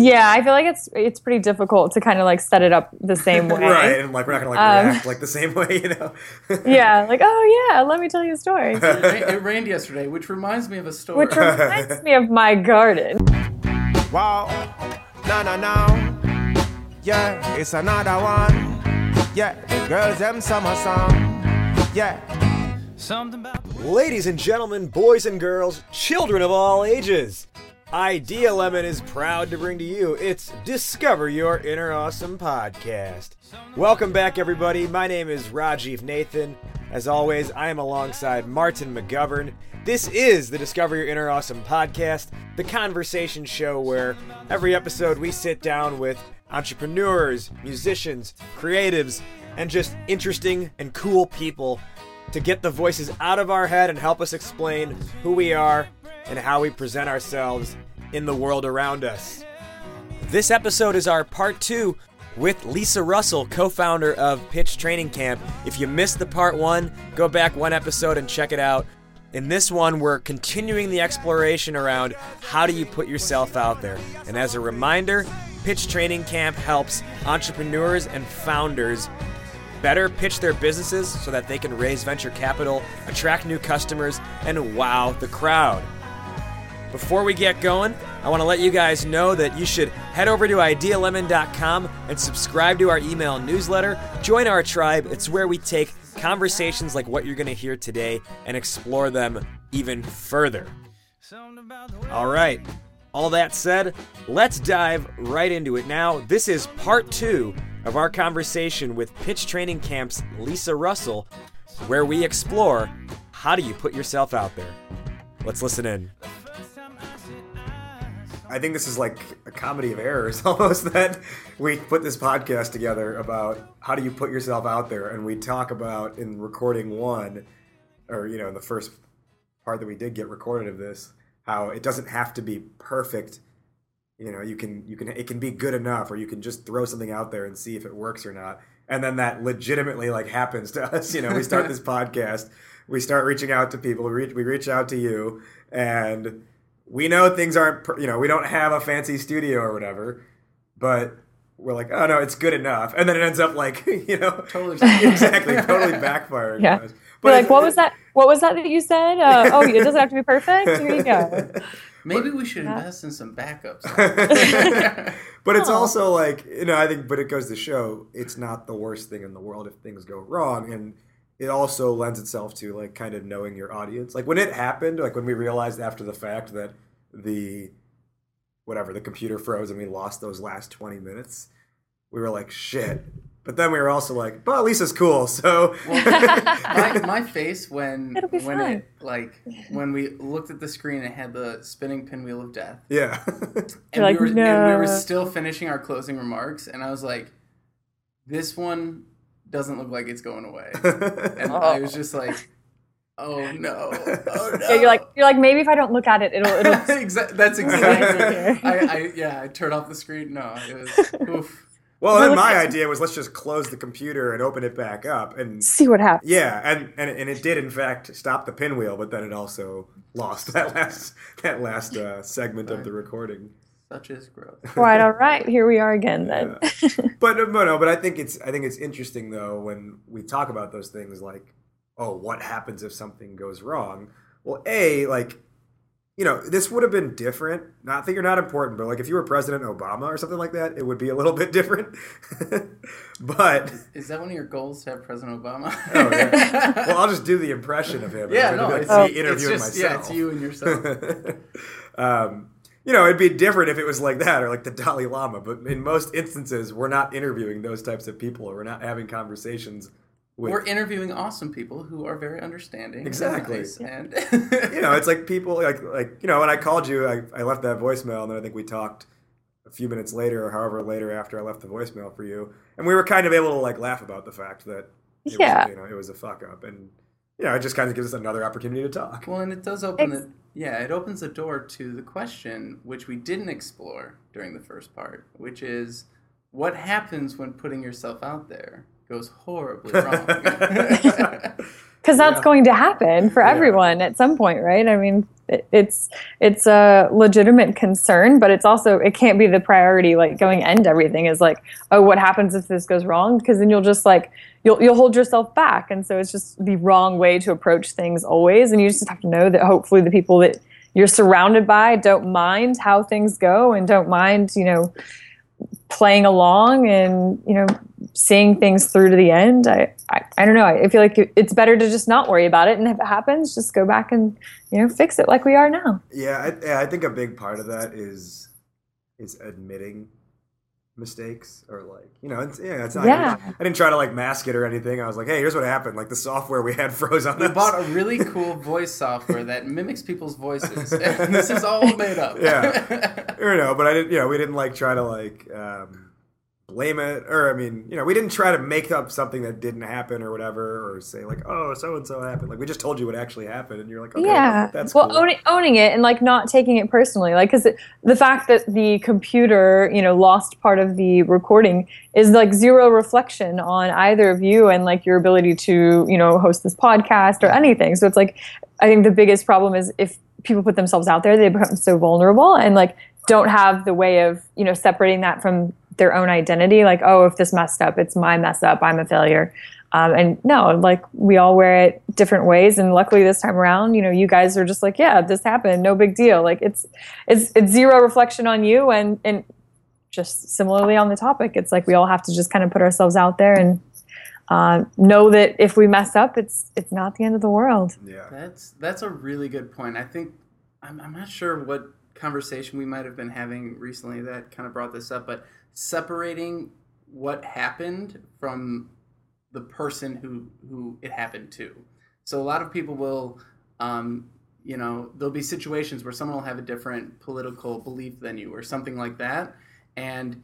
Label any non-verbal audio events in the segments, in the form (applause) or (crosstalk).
Yeah, I feel like it's it's pretty difficult to kind of like set it up the same (laughs) way. right, and like we're not gonna like Um, react like the same (laughs) way, you know. (laughs) Yeah, like oh yeah, let me tell you a story, It, it rained yesterday, which reminds me of a story. which reminds me of my garden. Wow, no, no, no. Yeah, it's another one. Yeah, girls, them summer song. Yeah. Ladies and gentlemen, boys and girls, children of all ages, Idea Lemon is proud to bring to you its Discover Your Inner Awesome podcast. Welcome back, everybody. My name is Rajiv Nathan. As always, I am alongside Martin McGovern. This is the Discover Your Inner Awesome podcast, the conversation show where every episode we sit down with entrepreneurs, musicians, creatives, and just interesting and cool people to get the voices out of our head and help us explain who we are and how we present ourselves in the world around us. This episode is our part two with Lisa Russell, co founder of Pitch Training Camp. If you missed the part one, go back one episode and check it out. In this one, we're continuing the exploration around how do you put yourself out there. And as a reminder, Pitch Training Camp helps entrepreneurs and founders better pitch their businesses so that they can raise venture capital, attract new customers, and wow the crowd. Before we get going, I want to let you guys know that you should head over to idealemon.com and subscribe to our email newsletter. Join our tribe. It's where we take conversations like what you're going to hear today and explore them even further. All right. All that said, let's dive right into it now. This is part two of our conversation with Pitch Training Camp's Lisa Russell, where we explore how do you put yourself out there. Let's listen in. I think this is like a comedy of errors (laughs) almost that we put this podcast together about how do you put yourself out there and we talk about in recording one or you know in the first part that we did get recorded of this how it doesn't have to be perfect. You know you can you can it can be good enough or you can just throw something out there and see if it works or not. And then that legitimately like happens to (laughs) us. You know we start this (laughs) podcast we start reaching out to people we reach, we reach out to you and we know things aren't you know we don't have a fancy studio or whatever but we're like oh no it's good enough and then it ends up like (laughs) you know Totally. (laughs) exactly totally (laughs) backfiring Yeah. on us. You're like, what was that? What was that that you said? Uh, oh, it doesn't have to be perfect. Here you go. Maybe we should invest in some backups. but it's Oh. also like you know i think but it goes to show it's not the worst thing in the world if things go wrong and it also lends itself to like kind of knowing your audience. Like when it happened like when we realized after the fact that the whatever the computer froze and we lost those last 20 minutes we were like shit. But then we were also like but lisa's cool. (laughs) So (laughs) my, my face when when fine. it like when we looked at the screen and had the spinning pinwheel of death. Yeah. (laughs) And, You're like, we were, and we were still finishing our closing remarks and i was like this one doesn't look like it's going away. (laughs) And i was just like oh no. Oh (laughs) no. Yeah, you're like you're like maybe if I don't look at it, it'll it'll. (laughs) Exa- that's exactly I, I yeah i turned off the screen. No it was oof. Well then my idea was let's just close the computer and open it back up and See what happens. Yeah, and, and and it did in fact stop the pinwheel, but then it also lost that last that last uh, segment of the recording. Such is growth Right. (laughs) All right. Here we are again. Then. (laughs) But no, but no, but I think it's I think it's interesting though when we talk about those things like, oh, what happens if something goes wrong? Well, a like, you know, this would have been different. Not that you're not important, but like if you were President Obama or something like that, it would be a little (laughs) bit different. but is that one of your goals to have president obama oh yeah, well, I'll just do the impression of him. yeah I'm no gonna it's, be it's just myself. yeah it's you and yourself um, you know, it'd be different if it was like that or like the Dalai Lama. But in most instances, we're not interviewing those types of people, or we're not having conversations with. We're interviewing awesome people who are very understanding. and Exactly. nice, and you know, it's like people like like you know. When I called you, I, I left that voicemail, and then I think we talked a few minutes later, or however later after I left the voicemail for you, and we were kind of able to like laugh about the fact that it Yeah. was, you know, it was a fuck up, and you know, it just kind of gives us another opportunity to talk. well, and it does open Ex- the yeah, it opens the door to the question which we didn't explore during the first part, which is what happens when putting yourself out there. Goes horribly wrong. (laughs) (laughs) because that's Yeah. going to happen for Yeah. everyone at some point right i mean it, it's it's a legitimate concern but it's also it can't be the priority like going end everything is like oh what happens if this goes wrong because then you'll just like you'll you'll hold yourself back and so it's just the wrong way to approach things always and you just have to know that hopefully the people that you're surrounded by don't mind how things go and don't mind you know playing along and you know seeing things through to the end i i, I don't know I, I feel like it's better to just not worry about it and if it happens just go back and you know fix it like we are now Yeah, I, yeah, I think a big part of that is is admitting mistakes or like you know it's yeah it's not Yeah. I didn't try to like mask it or anything I was like hey here's what happened like the software we had (laughs) froze on we us bought a really cool voice software that (laughs) mimics people's voices. And this is all made up. Yeah. (laughs) or know but I didn't you know we didn't like try to like um blame it or I mean you know we didn't try to make up something that didn't happen or whatever or say like oh so and so happened. Like we just told you what actually happened and you're like okay yeah. that's well cool. owning, owning it and like not taking it personally like because the fact that the computer you know lost part of the recording is like zero reflection on either of you and like your ability to you know host this podcast or anything. So it's like i think the biggest problem is if people put themselves out there they become so vulnerable and like don't have the way of you know separating that from their own identity like oh if this messed up it's my mess up i'm a failure. Um, and no like we all wear it different ways. And luckily this time around you know you guys are just like yeah this happened no big deal. Like it's it's it's zero reflection on you. And and just similarly on the topic it's like we all have to just kind of put ourselves out there and uh, know that if we mess up it's it's not the end of the world. Yeah. That's that's a really good point. I think I'm, I'm not sure what conversation we might have been having recently that kind of brought this up, but separating what happened from the person who who it happened to. So a lot of people will, um, you know, there'll be situations where someone will have a different political belief than you or something like that, and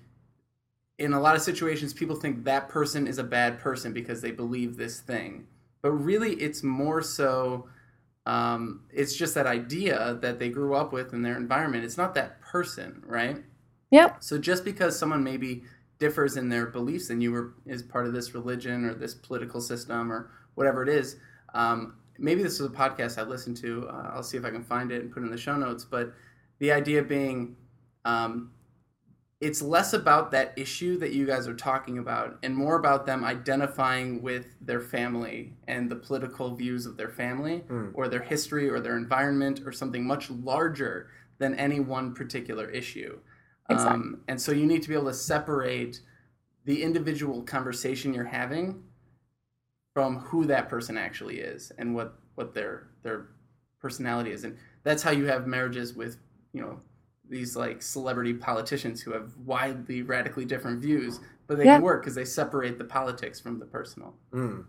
in a lot of situations, people think that person is a bad person because they believe this thing. But really, it's more so, um, it's just that idea that they grew up with in their environment. It's not that person, right? Yep So just because someone maybe differs in their beliefs than you were is part of this religion or this political system or whatever it is. Um, maybe this is a podcast I listened to. Uh, I'll see if I can find it and put it in the show notes. But the idea being, um, it's less about that issue that you guys are talking about and more about them identifying with their family and the political views of their family or their history or their environment or something much larger than any one particular issue. Exactly. Um, and so you need to be able to separate the individual conversation you're having from who that person actually is and what, what their their personality is. And that's how you have marriages with, you know, these like celebrity politicians who have widely radically different views, but they Yeah. can work because they separate the politics from the personal. Mm.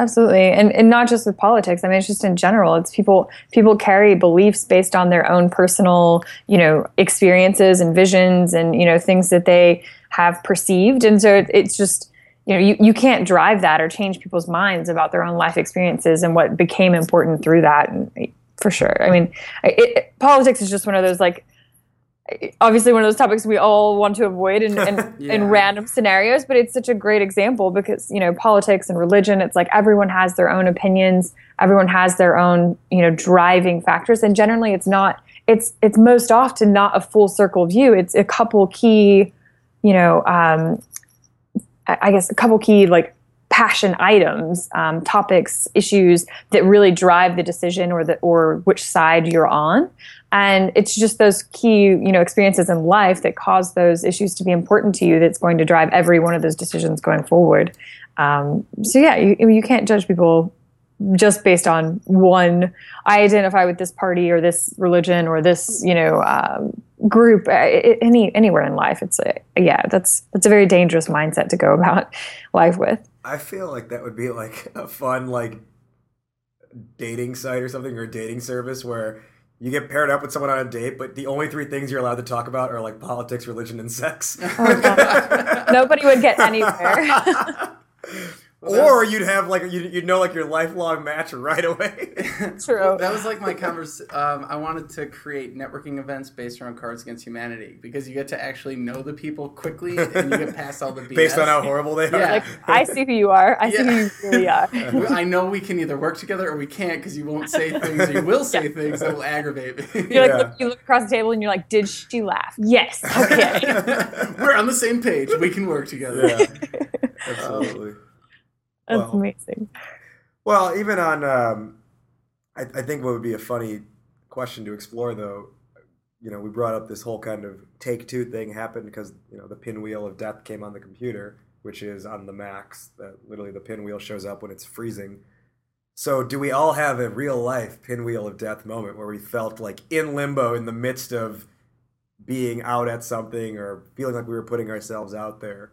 Absolutely. And and not just with politics. I mean it's just in general. It's people people carry beliefs based on their own personal, you know, experiences and visions and, you know, things that they have perceived. And so it's just you know, you, you can't drive that or change people's minds about their own life experiences and what became important through that. And for sure. I mean, it, it, politics is just one of those like obviously one of those topics we all want to avoid in, in, (laughs) Yeah. in random scenarios but it's such a great example because you know politics and religion it's like everyone has their own opinions everyone has their own you know driving factors and generally it's not it's it's most often not a full circle view it's a couple key you know um, I I guess a couple key like passion items, um, topics, issues that really drive the decision or the or which side you're on. And it's just those key, you know, experiences in life that cause those issues to be important to you. That's going to drive every one of those decisions going forward. Um, so yeah, you, you can't judge people just based on one. I identify with this party or this religion or this, you know, um, group. uh, Any anywhere in life, it's a yeah. That's that's a very dangerous mindset to go about (laughs) life with. I feel like that would be like (laughs) a fun like dating site or something or a dating service where you get paired up with someone on a date, but the only three things you're allowed to talk about are like politics, religion, and sex. Oh, (laughs) Nobody would get anywhere. (laughs) or you'd have like you'd, you'd know like your lifelong match right away. (laughs) True. That was like my convers. Um, I wanted to create networking events based around Cards Against Humanity because you get to actually know the people quickly and you get past all the (laughs) BS. Based on how horrible they are. Yeah. Like I (laughs) see who you are. I see who you really are. I know we can either work together or we can't because you won't say things or you will say things that will aggravate me. You're like Yeah. look, you look across the table and you're like, did she laugh? Yes. Okay. We're on the same page. We can work together. Yeah. Absolutely. That's Well. amazing. Well, even on, um, I, I think what would be a funny question to explore, though, you know, we brought up this whole kind of take two thing happened because you know the pinwheel of death came on the computer, which is on the Macs. That literally the pinwheel shows up when it's freezing. So, do we all have a real life pinwheel of death moment where we felt like in limbo in the midst of being out at something or feeling like we were putting ourselves out there,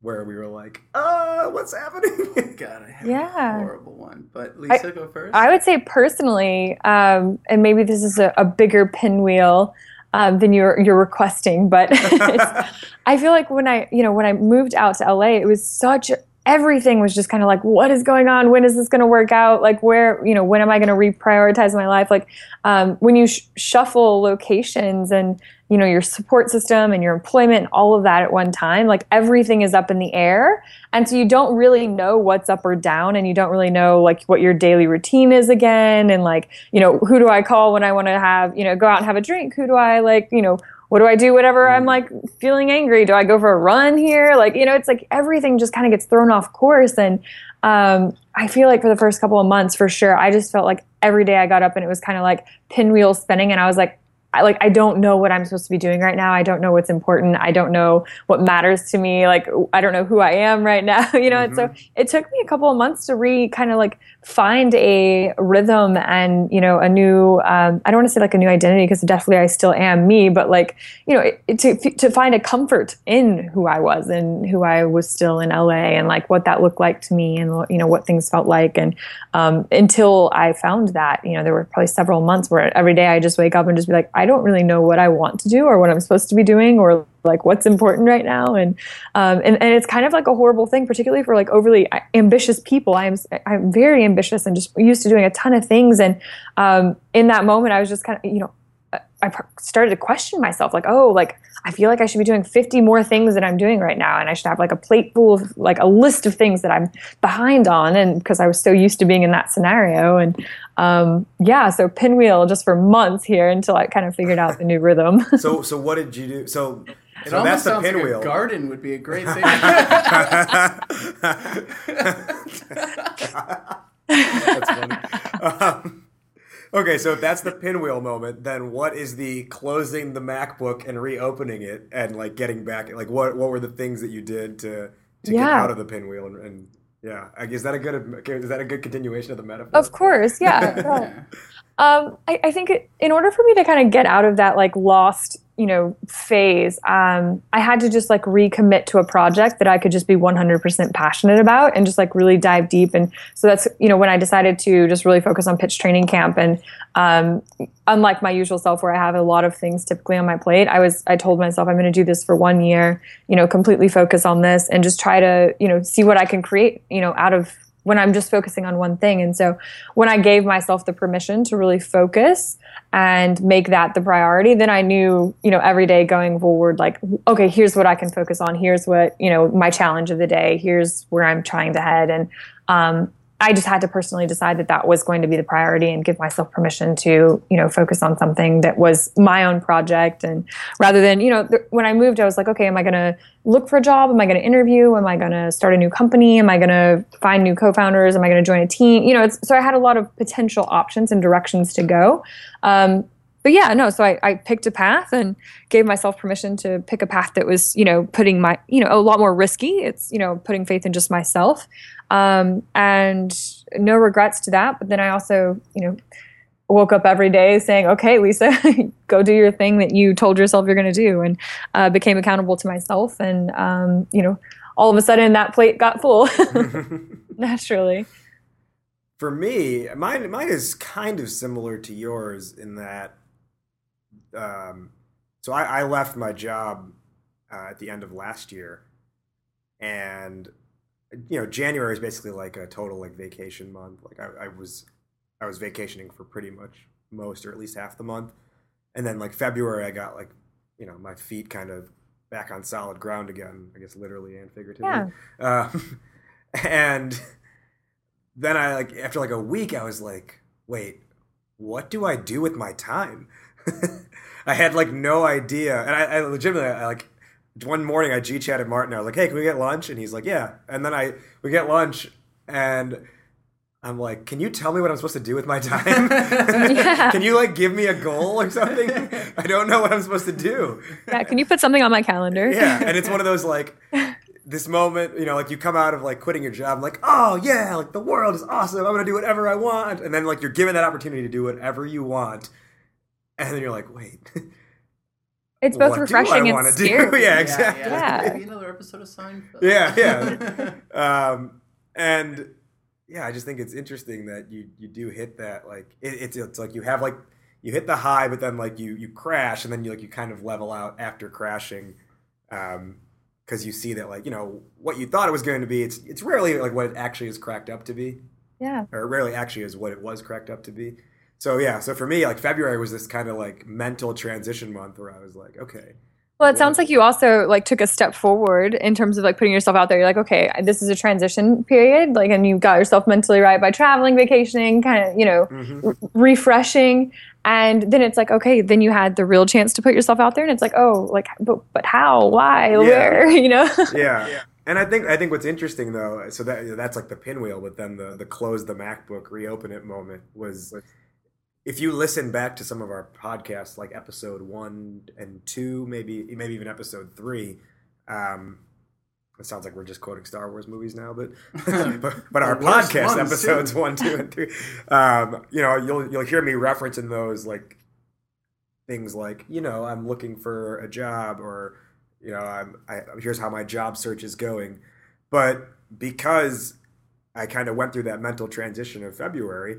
where we were like, "Uh, what's happening?" (laughs) God, I have Yeah. a horrible one. But Lisa, go first. I would say personally, um, and maybe this is a, a bigger pinwheel um, than you're you're requesting, but (laughs) (laughs) I feel like when I you know when I moved out to LA, it was such everything was just kind of like what is going on? When is this going to work out? Like where you know when am i going to reprioritize my life? Like um, when you sh- shuffle locations and you know your support system and your employment and all of that at one time like everything is up in the air. And so you don't really know what's up or down and you don't really know like what your daily routine is again and like you know who do i call when i want to have you know go out and have a drink? Who do i like you know what do I do? Whatever I'm like feeling angry. Do I go for a run here? Like, you know, it's like everything just kind of gets thrown off course. And um, I feel like for the first couple of months, for sure, I just felt like every day I got up and it was kind of like pinwheel spinning. And I was like, I, like I don't know what I'm supposed to be doing right now. I don't know what's important. I don't know what matters to me. Like I don't know who I am right now. (laughs) You know, and so it took me a couple of months to re kind of like find a rhythm and you know a new. Um, I don't want to say like a new identity because definitely I still am me, but like you know it, to to find a comfort in who I was and who I was still in LA and like what that looked like to me and you know what things felt like and um, until I found that you know there were probably several months where every day I just wake up and just be like I don't really know what I want to do or what I'm supposed to be doing or like what's important right now? And um, and and it's kind of like a horrible thing particularly for like overly ambitious people. I'm I'm very ambitious and just used to doing a ton of things. And um, in that moment I was just kind of you know I started to question myself like oh like I feel like I should be doing 50 more things that I'm doing right now. And I should have like a plate full of like a list of things that I'm behind on. And because I was so used to being in that scenario. And um, yeah so pinwheel just for months here until I kind of figured out the new rhythm. So, so what did you do? So, it so almost that's the sounds pinwheel. like a garden would be a great (laughs) thing. That's funny. Um, okay, so if that's the pinwheel moment, then what is the closing the MacBook and reopening it and like getting back? Like, what what were the things that you did to to get Yeah. out of the pinwheel and, and yeah, I is that a good is that a good continuation of the metaphor? of course yeah (laughs) Yeah. Um, I, I think it, in order for me to kind of get out of that like lost, you know, phase, um, I had to just like recommit to a project that I could just be 100% passionate about and just like really dive deep. And so that's, you know, when I decided to just really focus on pitch training camp and, um, unlike my usual self where I have a lot of things typically on my plate, I was, I told myself I'm going to do this for one year, you know, completely focus on this and just try to, you know, see what I can create, you know, out of when I'm just focusing on one thing. And so when I gave myself the permission to really focus and make that the priority, then I knew, you know, every day going forward, like, okay, here's what I can focus on. Here's what, you know, my challenge of the day. Here's where I'm trying to head. And um, I just had to personally decide that that was going to be the priority and give myself permission to, you know, focus on something that was my own project. And rather than, you know, th- when I moved, I was like, okay, am I going to look for a job? Am I going to interview? Am I going to start a new company? Am I going to find new co-founders? Am I going to join a team? You know, so I had a lot of potential options and directions to go. Um, but yeah, no. So I, I picked a path and gave myself permission to pick a path that was, you know, putting my, you know, a lot more risky. It's, you know, putting faith in just myself, um, and no regrets to that. But then I also, you know, woke up every day saying, "Okay, Lisa, (laughs) go do your thing that you told yourself you're going to do," and uh, became accountable to myself. And um, you know, all of a sudden that plate got full (laughs) (laughs) naturally. For me, mine mine is kind of similar to yours in that. Um, so I, I left my job uh, at the end of last year, and you know, January is basically like a total like vacation month. Like I, I was, I was vacationing for pretty much most or at least half the month, and then like February, I got like, you know, my feet kind of back on solid ground again. I guess literally and figuratively. Yeah. Um, (laughs) and then I like after like a week, I was like, wait, what do I do with my time? (laughs) I had like no idea, and I, I legitimately I, like one morning I G chatted Martin. I was like, "Hey, can we get lunch?" And he's like, "Yeah." And then I we get lunch, and I'm like, "Can you tell me what I'm supposed to do with my time? (laughs) Yeah. (laughs) can you like give me a goal or something? (laughs) I don't know what I'm supposed to do." Yeah, can you put something on my calendar? Yeah, and it's one of those like this moment, you know, like you come out of like quitting your job, like, oh yeah, like the world is awesome. I'm gonna do whatever I want, and then like you're given that opportunity to do whatever you want, and then you're like, wait, It's both what refreshing and wanna do? (laughs) scary. yeah, exactly. Yeah. Maybe another episode of Seinfeld. Yeah, yeah. (laughs) um, and yeah, I just think it's interesting that you you do hit that like it, it's it's like you have like you hit the high, but then like you you crash, and then you like you kind of level out after crashing, um, because you see that like you know what you thought it was going to be. It's it's rarely like what it actually is cracked up to be, Yeah. or it rarely actually is what it was cracked up to be. So yeah, so for me, like February was this kind of like mental transition month where I was like, okay, Well, it sounds like you also like took a step forward in terms of like putting yourself out there. You're like, okay, this is a transition period, like, and you got yourself mentally right by traveling, vacationing, kind of, you know, Mhm. r- refreshing, and then it's like, okay, then you had the real chance to put yourself out there, and it's like, oh, like, but but how, why, where, (laughs) you know? (laughs) yeah. And I think I think what's interesting though, so that that's like the pinwheel, but then the the close the MacBook, reopen it moment was if you listen back to some of our podcasts, like episode one and two, maybe maybe even episode three. Um, it sounds like we're just quoting Star Wars movies now, but (laughs) but, but our podcast ones, episodes too. one, two, and three. Um, you know, you'll you'll hear me referencing those like things like you know I'm looking for a job or you know I'm I, here's how my job search is going, but because I kind of went through that mental transition of February.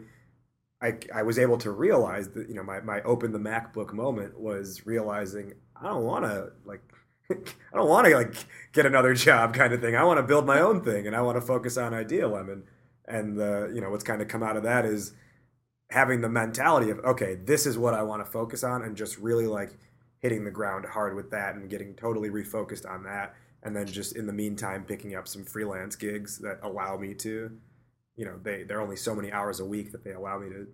I, I was able to realize that you know my, my open the MacBook moment was realizing I don't want to like (laughs) I don't want to like get another job kind of thing. I want to build my own thing and I want to focus on Idea Lemon. And the you know what's kind of come out of that is having the mentality of okay, this is what I want to focus on and just really like hitting the ground hard with that and getting totally refocused on that and then just in the meantime picking up some freelance gigs that allow me to you know they they're only so many hours a week that they allow me to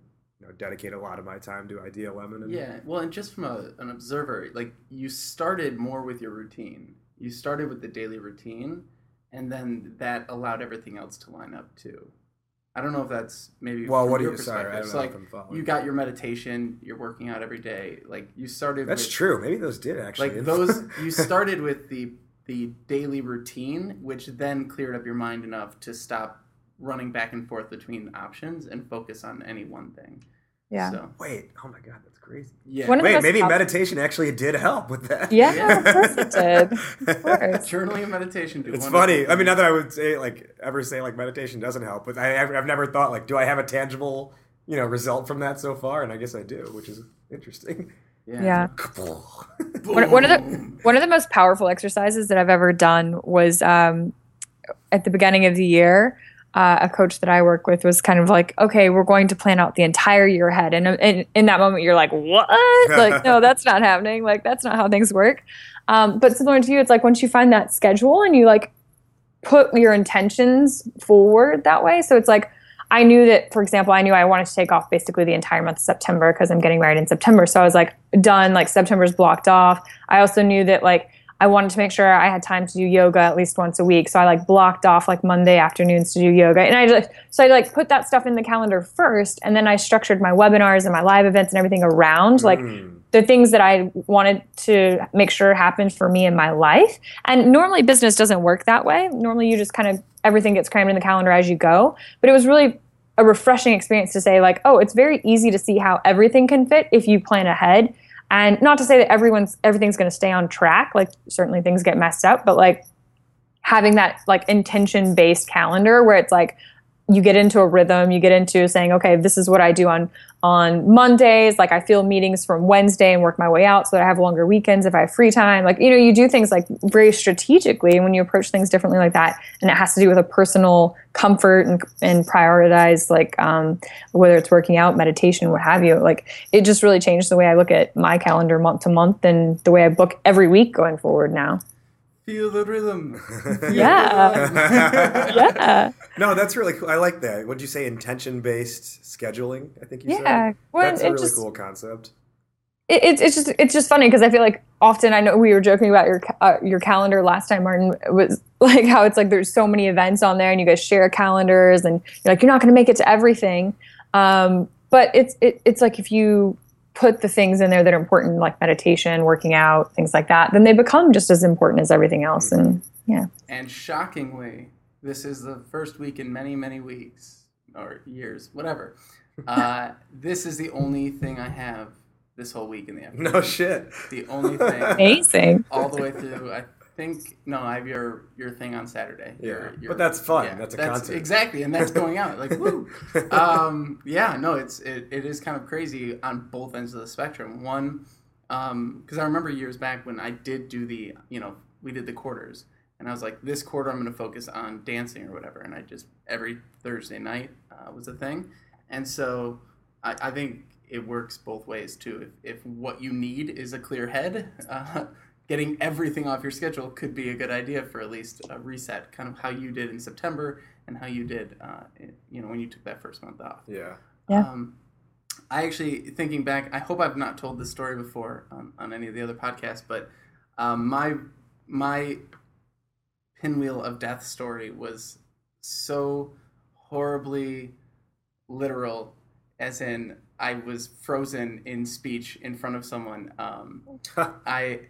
you know dedicate a lot of my time to idea lemon and Yeah, well, and just from a, an observer, like you started more with your routine. You started with the daily routine, and then that allowed everything else to line up too. I don't know if that's maybe. well what your you sorry i don't know like, if i'm following you got your meditation. You're working out every day. Like you started. that's with, true maybe those did actually Like those, (laughs) you started with the the daily routine, which then cleared up your mind enough to stop running back and forth between options and focus on any one thing. Yeah. So wait oh my god that's crazy yeah. One wait maybe powerful- meditation actually did help with that Yeah, of (laughs) course it did. Of (laughs) course. Journaling and meditation do It's wonderful funny. I mean, not that I would say like ever say like meditation doesn't help, but I, I've never thought like, do I have a tangible, you know, result from that so far? And I guess I do, which is interesting. Yeah. (laughs) one, one of the one of the most powerful exercises that I've ever done was um, at the beginning of the year. Uh, a coach that I work with was kind of like, okay, we're going to plan out the entire year ahead, and in, in that moment, you're like, what? (laughs) like, no, that's not happening. Like, that's not how things work. Um, but similar to you, it's like once you find that schedule and you like put your intentions forward that way. So it's like I knew that, for example, I knew I wanted to take off basically the entire month of September because I'm getting married in September. So I was like done, like September's blocked off. I also knew that like I wanted to make sure I had time to do yoga at least once a week. So I like blocked off like Monday afternoons to do yoga. And I just so I like put that stuff in the calendar first and then I structured my webinars and my live events and everything around like Mm. the things that I wanted to make sure happened for me in my life. And normally business doesn't work that way. Normally you just kind of everything gets crammed in the calendar as you go. But it was really a refreshing experience to say like, oh, it's very easy to see how everything can fit if you plan ahead. And not to say that everyone's everything's going to stay on track. Like certainly things get messed up, but like having that like intention based calendar where it's like you get into a rhythm you get into saying okay this is what i do on on mondays. Like i feel meetings from wednesday and work my way out so that i have longer weekends if i have free time. Like you know you do things like very strategically when you approach things differently like that. And it has to do with a personal comfort and, and prioritize like um, whether it's working out meditation what have you. Like it just really changed the way i look at my calendar month to month and the way i book every week going forward now Feel the rhythm. (laughs) yeah. (laughs) yeah. No, that's really cool. I like that. What'd you say? Intention based scheduling, I think you said. yeah. said. Well, that's a really just, cool concept. It, it's, it's just it's just funny because I feel like often I know we were joking about your uh, your calendar last time, Martin, was like how it's like there's so many events on there and you guys share calendars and you're like, you're not going to make it to everything. Um, but it's it, it's like if you put the things in there that are important, like meditation, working out, things like that, then they become just as important as everything else. And yeah. And shockingly, this is the first week in many, many weeks or years, whatever. (laughs) Uh, this is the only thing I have this whole week in the afternoon. No shit. The only thing. (laughs) Amazing. All the way through. I think no, I have your your thing on Saturday. Yeah, your, your, but that's fun. yeah, that's a that's concert. exactly, and that's going out like woo. (laughs) Um, yeah, no, it's it, it is kind of crazy on both ends of the spectrum. One, because um, I remember years back when I did do the you know we did the quarters, and I was like, this quarter I'm going to focus on dancing or whatever, and I just every Thursday night uh, was a thing, and so I, I think it works both ways too. If, if what you need is a clear head. (laughs) Uh, getting everything off your schedule could be a good idea for at least a reset, kind of how you did in September and how you did, uh, you know, when you took that first month off. Yeah. Yeah. Um, I actually, thinking back, I hope I've not told this story before on, on any of the other podcasts, but um, my my pinwheel of death story was so horribly literal, as in I was frozen in speech in front of someone. Um, (laughs) I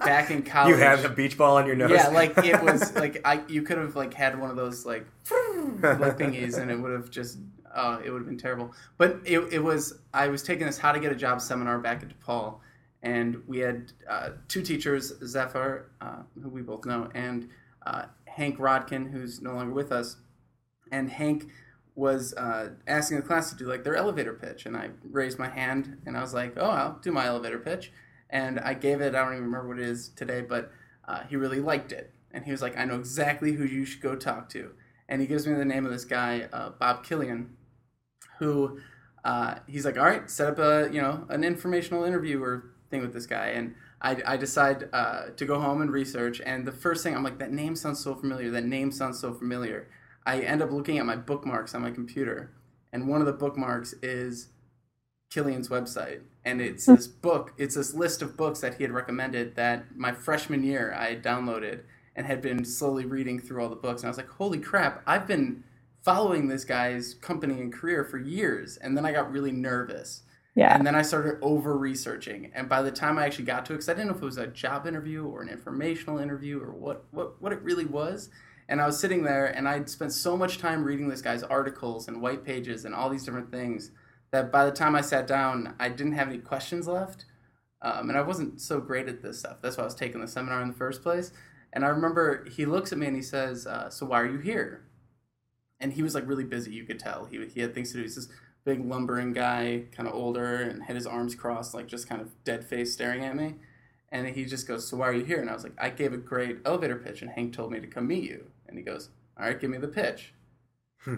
back in college. You had a beach ball on your nose. Yeah, like it was like I you could have like had one of those like (laughs) like thingies and it would have just uh, it would have been terrible. But it, it was I was taking this how to get a job seminar back at DePaul and we had uh, two teachers, Zephyr, uh, who we both know, and uh, Hank Rodkin, who's no longer with us. And Hank was uh, asking the class to do like their elevator pitch, and I raised my hand and I was like, "Oh, I'll do my elevator pitch." And I gave it. I don't even remember what it is today, but uh, he really liked it, and he was like, "I know exactly who you should go talk to." And he gives me the name of this guy, uh, Bob Killian, who uh, he's like, "All right, set up a you know an informational interview or thing with this guy." And I, I decide uh, to go home and research. And the first thing I'm like, "That name sounds so familiar. That name sounds so familiar." I end up looking at my bookmarks on my computer, and one of the bookmarks is Killian's website, and it's hmm. this book. It's this list of books that he had recommended that my freshman year I had downloaded and had been slowly reading through all the books. And I was like, "Holy crap! I've been following this guy's company and career for years." And then I got really nervous. Yeah. And then I started over researching. And by the time I actually got to it, because I didn't know if it was a job interview or an informational interview or what, what, what it really was. And I was sitting there and I'd spent so much time reading this guy's articles and white pages and all these different things that by the time I sat down, I didn't have any questions left. Um, and I wasn't so great at this stuff. That's why I was taking the seminar in the first place. And I remember he looks at me and he says, uh, So why are you here? And he was like really busy, you could tell. He, he had things to do. He's this big lumbering guy, kind of older, and had his arms crossed, like just kind of dead face staring at me. And he just goes, So why are you here? And I was like, I gave a great elevator pitch, and Hank told me to come meet you. And he goes, All right, give me the pitch.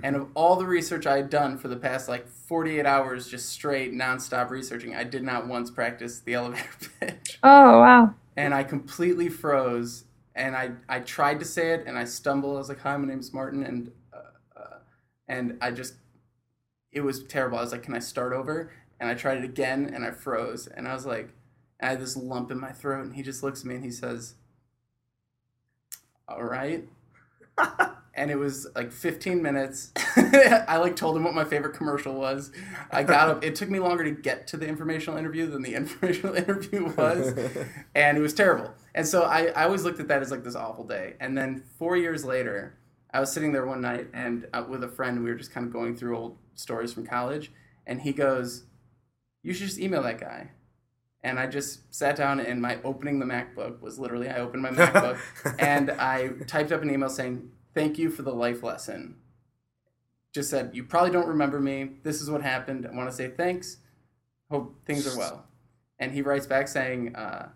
And of all the research I had done for the past like 48 hours, just straight nonstop researching, I did not once practice the (laughs) elevator pitch. Oh wow. And I completely froze. And I, I tried to say it, and I stumbled. I was like, "Hi, my name's Martin," and uh, uh, and I just it was terrible. I was like, "Can I start over?" And I tried it again, and I froze. And I was like, I had this lump in my throat, and he just looks at me and he says, "All right." (laughs) and it was like 15 minutes. (laughs) I like told him what my favorite commercial was. I got up. It took me longer to get to the informational interview than the (laughs) informational interview was, (laughs) and it was terrible. And so I, I always looked at that as like this awful day. And then four years later, I was sitting there one night and uh, with a friend, we were just kind of going through old stories from college, and he goes, "You should just email that guy." And I just sat down and my opening the MacBook was literally I opened my MacBook and I typed up an email saying, thank you for the life lesson. just said, "You probably don't remember me. This is what happened. I want to say thanks. Hope things are well." And he writes back saying, uh,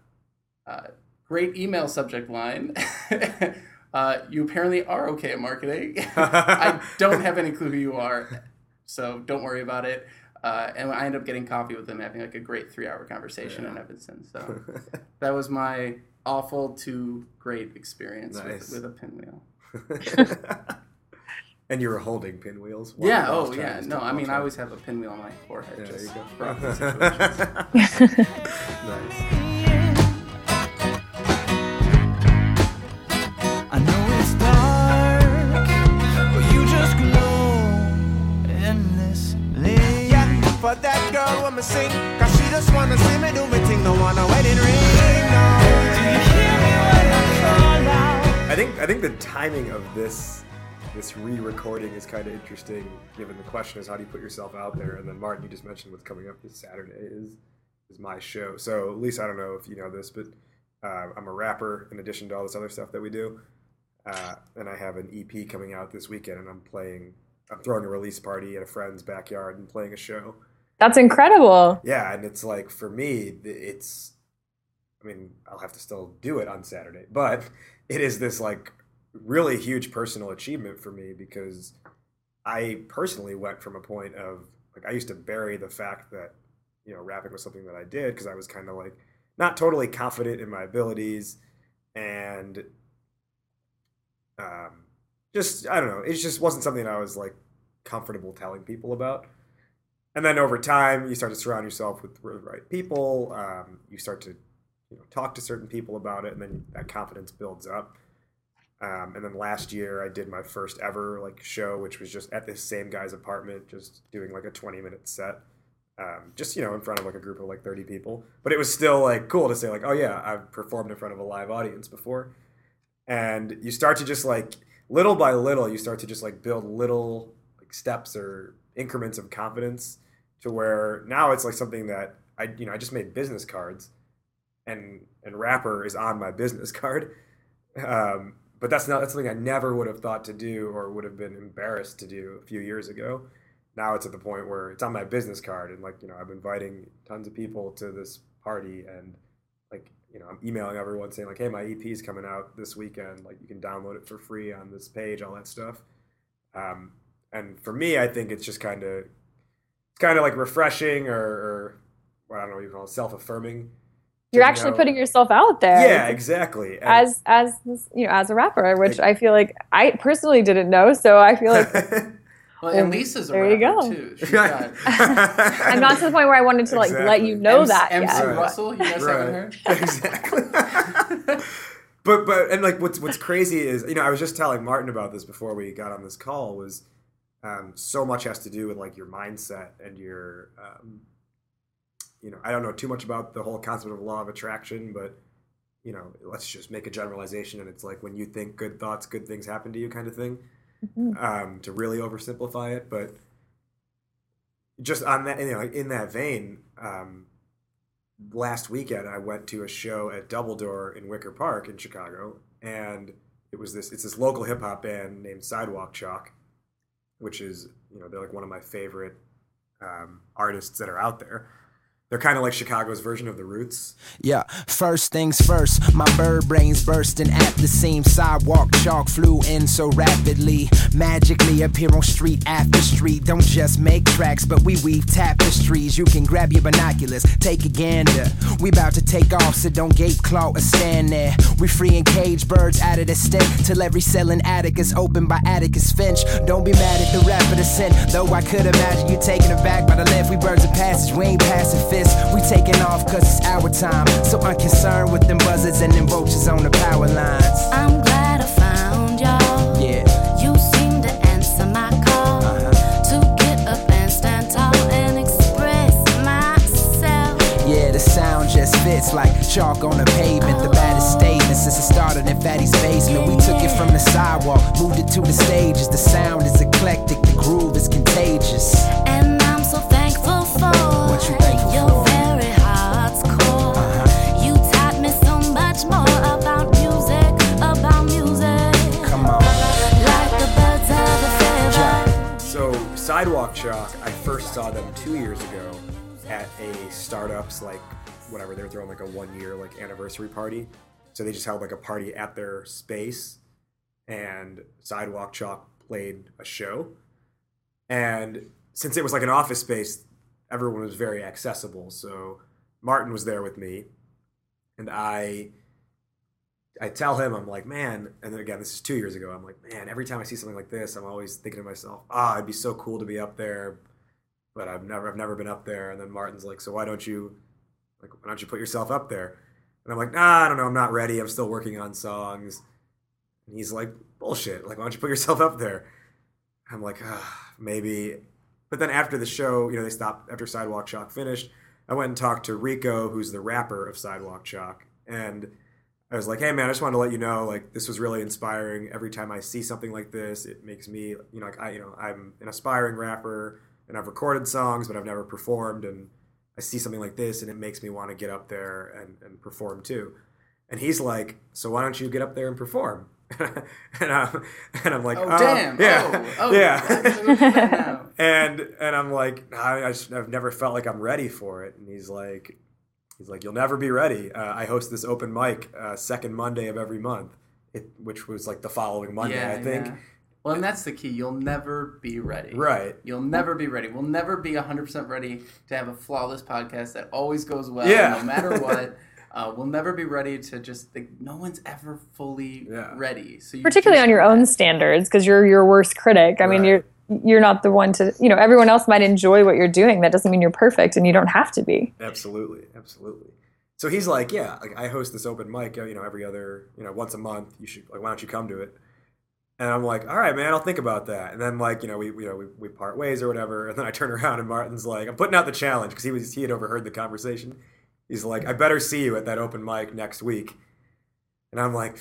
uh, "Great email subject line." (laughs) uh, you apparently are okay at marketing. (laughs) I don't have any clue who you are, so don't worry about it. Uh, and I end up getting coffee with him, having like a great three-hour conversation in Evanston. So (laughs) that was my awful to great experience Nice. with, with a pinwheel. (laughs) and you were holding pinwheels. while Yeah. Oh, yeah. No, I mean, watching. I always have a pinwheel on my forehead. Yeah, there just you for go. awkward situations. nice. I know it's dark, but you just glow endlessly. Yeah, for that girl when me sing, cause she just wanna see me do me thing, don't want a wedding ring. I think I think the timing of this this re-recording is kind of interesting, given the question is how do you put yourself out there? And then Martin, you just mentioned what's coming up this Saturday is is my show. So at least I don't know if you know this, but uh, I'm a rapper in addition to all this other stuff that we do, uh, and I have an EP coming out this weekend, and I'm playing. I'm throwing a release party at a friend's backyard and playing a show. That's incredible. Yeah, and it's like for me, it's. I mean, I'll have to still do it on Saturday, but it is this like really huge personal achievement for me because I personally went from a point of like I used to bury the fact that you know rapping was something that I did because I was kind of like not totally confident in my abilities and um, just I don't know, it just wasn't something I was like comfortable telling people about. And then over time you start to surround yourself with the right people um, you start to you know talk to certain people about it and then that confidence builds up. Um, and then last year i did my first ever like show which was just at this same guy's apartment just doing like a 20 minute set um, just you know in front of like a group of like 30 people. But it was still like cool to say like oh yeah i've performed in front of a live audience before. And you start to just like little by little you start to just like build little like steps or increments of confidence to where now it's like something that I you know I just made business cards and and rapper is on my business (laughs) card. Um, but that's not that's something I never would have thought to do or would have been embarrassed to do a few years ago. Now it's at the point where it's on my business card and like you know I'm inviting tons of people to this party and like you know I'm emailing everyone saying like hey my EP is coming out this weekend. Like you can download it for free on this page all that stuff. Um, and for me I think it's just kind of it's kind of like refreshing or, or what I don't know what you call it, self-affirming. You're actually know- putting yourself out there. Yeah, exactly. And- As as you know, as a rapper, which I feel like I personally didn't know, so I feel like (laughs) Well, and Lisa's a There you go. too. (laughs) Got I'm not to the point where I wanted to like let you know MC that MC yet. Right. Russell. You guys haven't heard? exactly. (laughs) but but and like what's what's crazy is you know I was just telling Martin about this before we got on this call was um, so much has to do with like your mindset and your um, you know I don't know too much about the whole concept of law of attraction, but you know let's just make a generalization and it's like when you think good thoughts, good things happen to you kind of thing. Um, to really oversimplify it, but just on that you know in that vein. Um, last weekend I went to a show at Double Door in Wicker Park in Chicago, and it was this it's this local hip hop band named Sidewalk Chalk, which is you know they're like one of my favorite um, artists that are out there. They're kind of like Chicago's version of the Roots. Yeah, first things first, my bird brains bursting at the seam. Sidewalk chalk flew in so rapidly. Magically appear on street after street. Don't just make tracks, but we weave tapestries. You can grab your binoculars, take a gander. We about to take off, so don't gape, claw, or stand there. We freeing cage birds out of the stick till every cell in attic is open by Atticus Finch. Don't be mad at the rap rapper the sin, though I could imagine you taking it back by the left. We birds of passage, we ain't passing We taking off cause it's our time. So unconcerned with them buzzards and them vultures on the power lines. I'm glad I found y'all. Yeah. You seem to answer my call Uh-huh. to get up and stand tall and express myself. Yeah, the sound just fits like chalk on the pavement. The baddest statement since it started in Fatty's basement. We took it from the sidewalk, moved it to the stages. The sound is eclectic, the groove is contagious. Sidewalk Chalk, I first saw them two years ago at a startups like whatever they were throwing like a one year like anniversary party. So they just held like a party at their space, and Sidewalk Chalk played a show. And since it was like an office space, everyone was very accessible. So Martin was there with me, and I I tell him, I'm like, man, and then again, this is two years ago. I'm like, man, every time I see something like this, I'm always thinking to myself, ah, it'd be so cool to be up there, but I've never, I've never been up there. And then Martin's like, so why don't you, like, why don't you put yourself up there? And I'm like, nah, I don't know, I'm not ready. I'm still working on songs. And he's like, bullshit. Like, why don't you put yourself up there? I'm like, ah, maybe. But then after the show, you know, they stopped after Sidewalk Chalk finished. I went and talked to Rico, who's the rapper of Sidewalk Chalk, and I was like, hey man, I just wanted to let you know, like this was really inspiring. Every time I see something like this, it makes me, you know, like I, you know, I'm an aspiring rapper and I've recorded songs, but I've never performed. And I see something like this, and it makes me want to get up there and, and perform too. And he's like, so why don't you get up there and perform? (laughs) and I'm and I'm like, Oh, "Uh, damn. yeah, Oh, oh, yeah. that's what we're doing now. and and I'm like, I, I just, I've never felt like I'm ready for it. And he's like, he's like, you'll never be ready. Uh, I host this open mic uh, second Monday of every month, it, which was like the following Monday, yeah, I think. yeah. Well, and that's the key. You'll never be ready. Right. You'll never be ready. We'll never be 100% ready to have a flawless podcast that always goes well, Yeah. no matter (laughs) what. Uh, we'll never be ready to just, like, no one's ever fully Yeah. ready. So you particularly just- on your own standards because you're your worst critic i mean you're you're not the one to you know everyone else might enjoy what you're doing that doesn't mean you're perfect and you don't have to be Absolutely, absolutely. So he's like, yeah, like I host this open mic, you know, every other, you know, once a month. You should, like, why don't you come to it? And I'm like, all right, man, I'll think about that. And then like, you know, we, you know, we, we part ways or whatever. And then I turn (laughs) around and Martin's like, I'm putting out the challenge because he was he had overheard the conversation. He's like, I better see you at that open mic next week. And I'm like,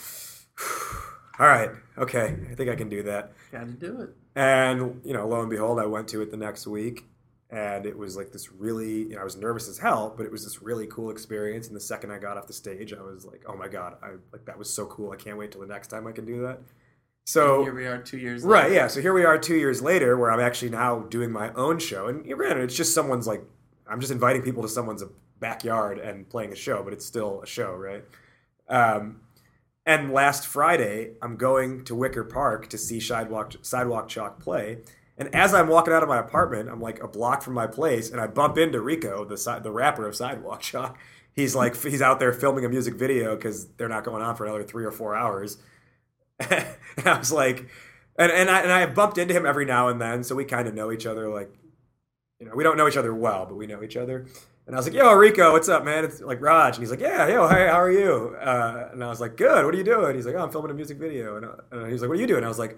(sighs) all right, okay, I think I can do that. Gotta do it. And you know, lo and behold, I went to it the next week, and it was like this really. You know, I was nervous as hell, but it was this really cool experience. And the second I got off the stage, I was like, "Oh my god, I like that was so cool! I can't wait till the next time I can do that." So Here we are two years Right, yeah. So here we are two years later where I'm actually now doing my own show. And granted, it's just someone's like, I'm just inviting people to someone's backyard and playing a show, but it's still a show, right? Um, and last Friday, I'm going to Wicker Park to see Sidewalk, Sidewalk Chalk play. And as I'm walking out of my apartment, I'm like a block from my place, and I bump into Rico, the the rapper of Sidewalk Chalk. (laughs) He's like he's out there filming a music video because they're not going on for another three or four hours. (laughs) and I was like, and and I and I bumped into him every now and then, so we kind of know each other. Like, you know, we don't know each other well, but we know each other. And I was like, "Yo, Rico, what's up, man?" It's like Raj, and he's like, "Yeah, yo, hey, how are you?" Uh, and I was like, "Good. What are you doing?" He's like, "Oh, I'm filming a music video." And, uh, and he's like, "What are you doing?" I was like,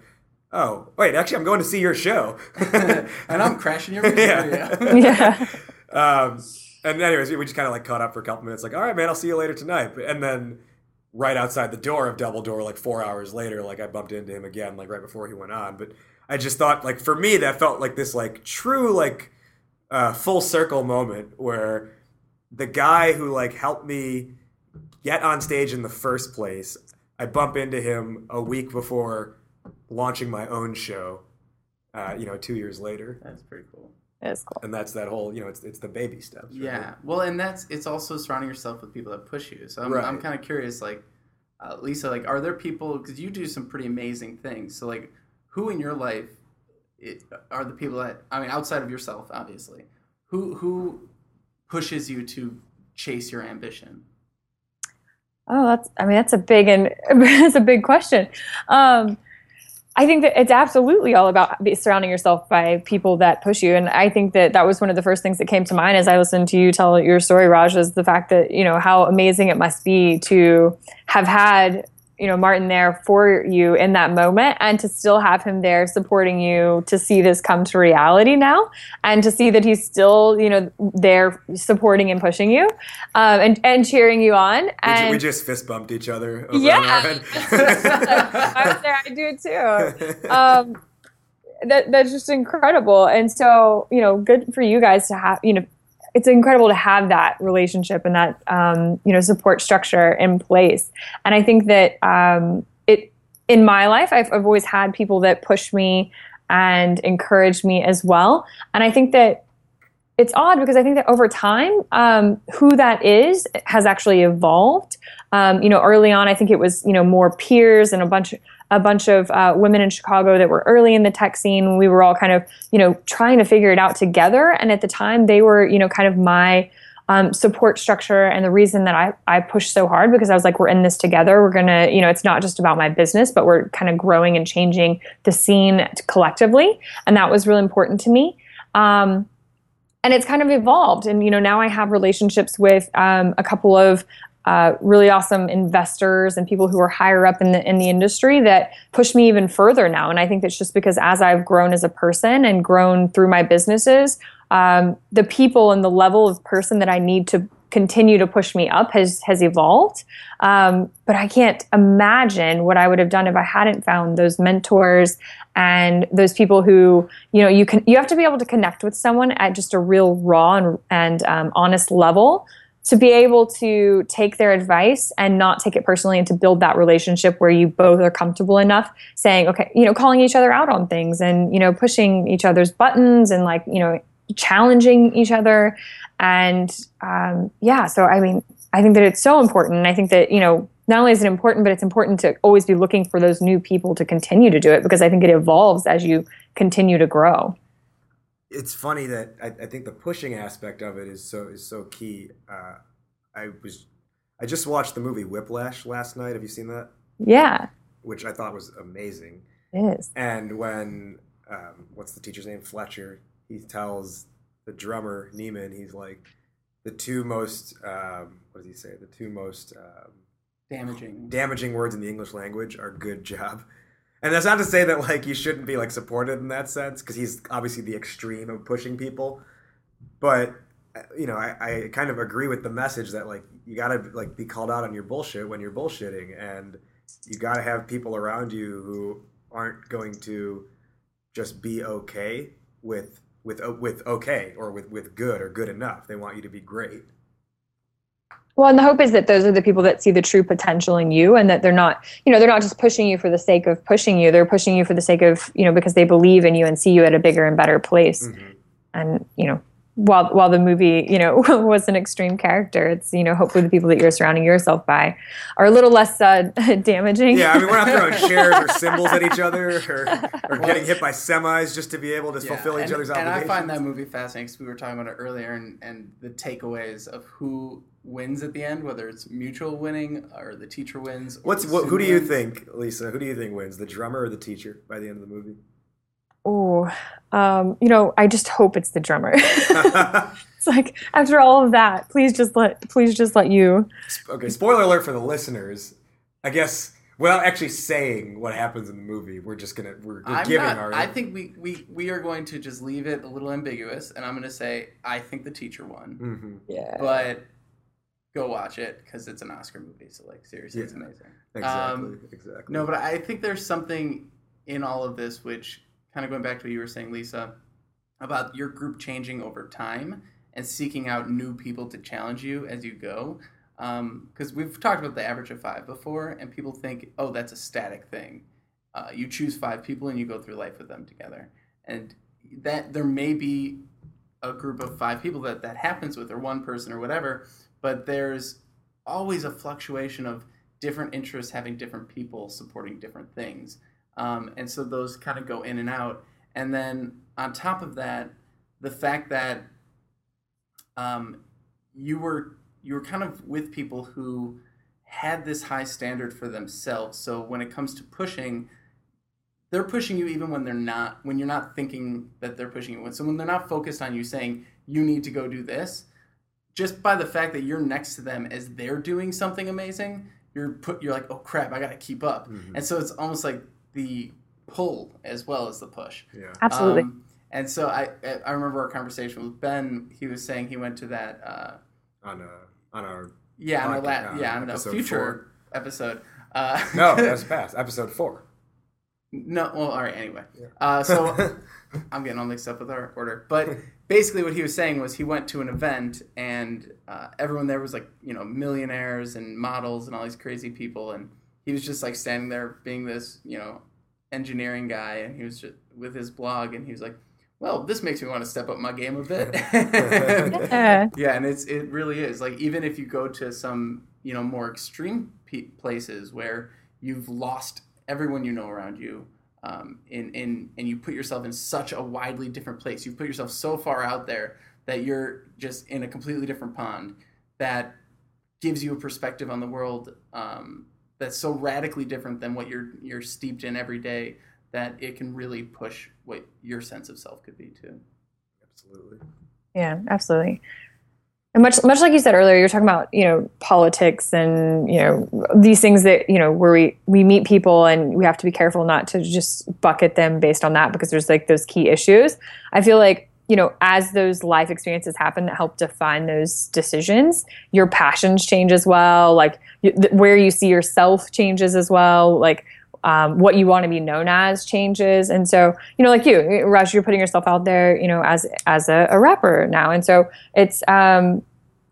"Oh, wait, actually, I'm going to see your show." (laughs) and I'm crashing your music (laughs) Yeah. video. (laughs) yeah um, and anyways, we just kind of like caught up for a couple minutes. Like, all right, man, I'll see you later tonight. And then right outside the door of Double Door, like four hours later, like I bumped into him again, like right before he went on. But I just thought, like for me, that felt like this like true like uh, full circle moment where the guy who like helped me get on stage in the first place, I bump into him a week before launching my own show. Uh, you know, two years later, That's pretty cool. it's cool and that's that whole you know it's it's the baby steps. right? Yeah. Well, and that's it's also surrounding yourself with people that push you. So I'm, Right. I'm kind of curious, like uh, Lisa, like are there people because you do some pretty amazing things. So like, who in your life it, are the people that I mean outside of yourself, obviously, who who pushes you to chase your ambition? Oh, that's. I mean, that's a big and (laughs) that's a big question. Um, I think that it's absolutely all about surrounding yourself by people that push you, and I think that that was one of the first things that came to mind as I listened to you tell your story, Raj. Is the fact that you know how amazing it must be to have had you know Martin there for you in that moment, and to still have him there supporting you to see this come to reality now, and to see that he's still you know there supporting and pushing you, um, and and cheering you on. And we just fist bumped each other. Over Yeah. (laughs) I was there. I do too. Um, that that's just incredible. And so, you know, good for you guys to have. You know, it's incredible to have that relationship and that um, you know support structure in place. And I think that um, it in my life, I've, I've always had people that push me. and encouraged me as well. And I think that it's odd because I think that over time, um, who that is has actually evolved. Um, you know, early on, I think it was you know more peers and a bunch a bunch of uh, women in Chicago that were early in the tech scene. We were all kind of you know trying to figure it out together, and at the time, they were you know kind of my um, support structure and the reason that I, I pushed so hard because I was like, we're in this together. We're going to, you know, it's not just about my business, but we're kind of growing and changing the scene collectively. And that was really important to me. Um, and it's kind of evolved. And, you know, now I have relationships with um, a couple of uh, really awesome investors and people who are higher up in the in the industry that push me even further now. And I think that's just because as I've grown as a person and grown through my businesses, um, the people and the level of person that I need to continue to push me up has has evolved. Um, but I can't imagine what I would have done if I hadn't found those mentors and those people who you know you can you have to be able to connect with someone at just a real raw and, and um, honest level to be able to take their advice and not take it personally and to build that relationship where you both are comfortable enough saying okay you know calling each other out on things and you know pushing each other's buttons and like you know challenging each other. And um, yeah, so I mean, I think that it's so important. And I think that, you know, not only is it important, but it's important to always be looking for those new people to continue to do it because I think it evolves as you continue to grow. It's funny that I, I think the pushing aspect of it is so is so key. Uh, I was I just watched the movie Whiplash last night. Have you seen that? Yeah. Which I thought was amazing. It is. And when um, what's the teacher's name? Fletcher he tells the drummer Neiman, he's like the two most um, what does he say? The two most um, damaging damaging words in the English language are "good job." And that's not to say that like you shouldn't be like supported in that sense because he's obviously the extreme of pushing people, but uh, you know I, I kind of agree with the message that like you gotta like be called out on your bullshit when you're bullshitting and you gotta have people around you who aren't going to just be okay with with uh, with okay or with with good or good enough. They want you to be great. Well, and the hope is that those are the people that see the true potential in you and that they're not, you know, they're not just pushing you for the sake of pushing you. They're pushing you for the sake of, you know, because they believe in you and see you at a bigger and better place. Mm-hmm. And, you know, while while the movie you know (laughs) was an extreme character it's you know hopefully the people that you're surrounding yourself by are a little less uh, (laughs) damaging. Yeah i mean we're not throwing (laughs) chairs or cymbals at each other or, or getting hit by semis just to be able to yeah, fulfill and, each other's and obligations and i find that movie fascinating because we were talking about it earlier and, and the takeaways of who wins at the end whether it's mutual winning or the teacher wins what's what, who do you think lisa who do you think wins the drummer or the teacher by the end of the movie oh, um, you know, I just hope it's the drummer. (laughs) it's like after all of that, please just let please just let you. Okay, spoiler alert for the listeners. I guess without actually saying what happens in the movie, we're just gonna we're, we're giving not, our. I think we, we we are going to just leave it a little ambiguous, and I'm gonna say I think the teacher won. Mm-hmm. Yeah, but go watch it because it's an Oscar movie. So like seriously, yeah. it's amazing. Exactly. Um, exactly. No, but I think there's something in all of this which kind of going back to what you were saying, Lisa, about your group changing over time and seeking out new people to challenge you as you go. Because um, we've talked about the average of five before, and people think, oh, that's a static thing. Uh, you choose five people and you go through life with them together. And that there may be a group of five people that that happens with, or one person, or whatever, but there's always a fluctuation of different interests having different people supporting different things. Um, and so those kind of go in and out. And then on top of that, the fact that um, you were you were kind of with people who had this high standard for themselves. So when it comes to pushing, they're pushing you even when they're not when you're not thinking that they're pushing you. So when they're not focused on you saying you need to go do this, just by the fact that you're next to them as they're doing something amazing, you're put you're like, oh crap, I gotta keep up. Mm-hmm. And so it's almost like the pull as well as the push. Yeah, absolutely. Um, and so I I remember our conversation with Ben. He was saying he went to that uh, on a on our yeah on a la- yeah on a future four. episode. Uh, (laughs) no, that's (laughs) past episode four. No, well, all right. Anyway, yeah. uh, so (laughs) I'm getting all mixed up with our order, but basically what he was saying was he went to an event and uh, everyone there was like you know millionaires and models and all these crazy people and he was just like standing there being this, you know, engineering guy, and he was just with his blog, and he was like, "Well, this makes me want to step up my game a bit." (laughs) Yeah. yeah, and it's it really is like even if you go to some you know more extreme pe- places where you've lost everyone you know around you, um, in in and you put yourself in such a widely different place, you put yourself so far out there that you're just in a completely different pond that gives you a perspective on the world um, that's so radically different than what you're you're steeped in every day that it can really push what your sense of self could be too. Absolutely. Yeah, absolutely. And much much like you said earlier, you're talking about you know politics and you know these things that you know where we we meet people and we have to be careful not to just bucket them based on that because there's like those key issues. I feel like you know as those life experiences happen that help define those decisions, your passions change as well. Like where you see yourself changes as well. Like um, what you want to be known as changes and so you know like you Raj you're putting yourself out there you know as as a, a rapper now and so it's um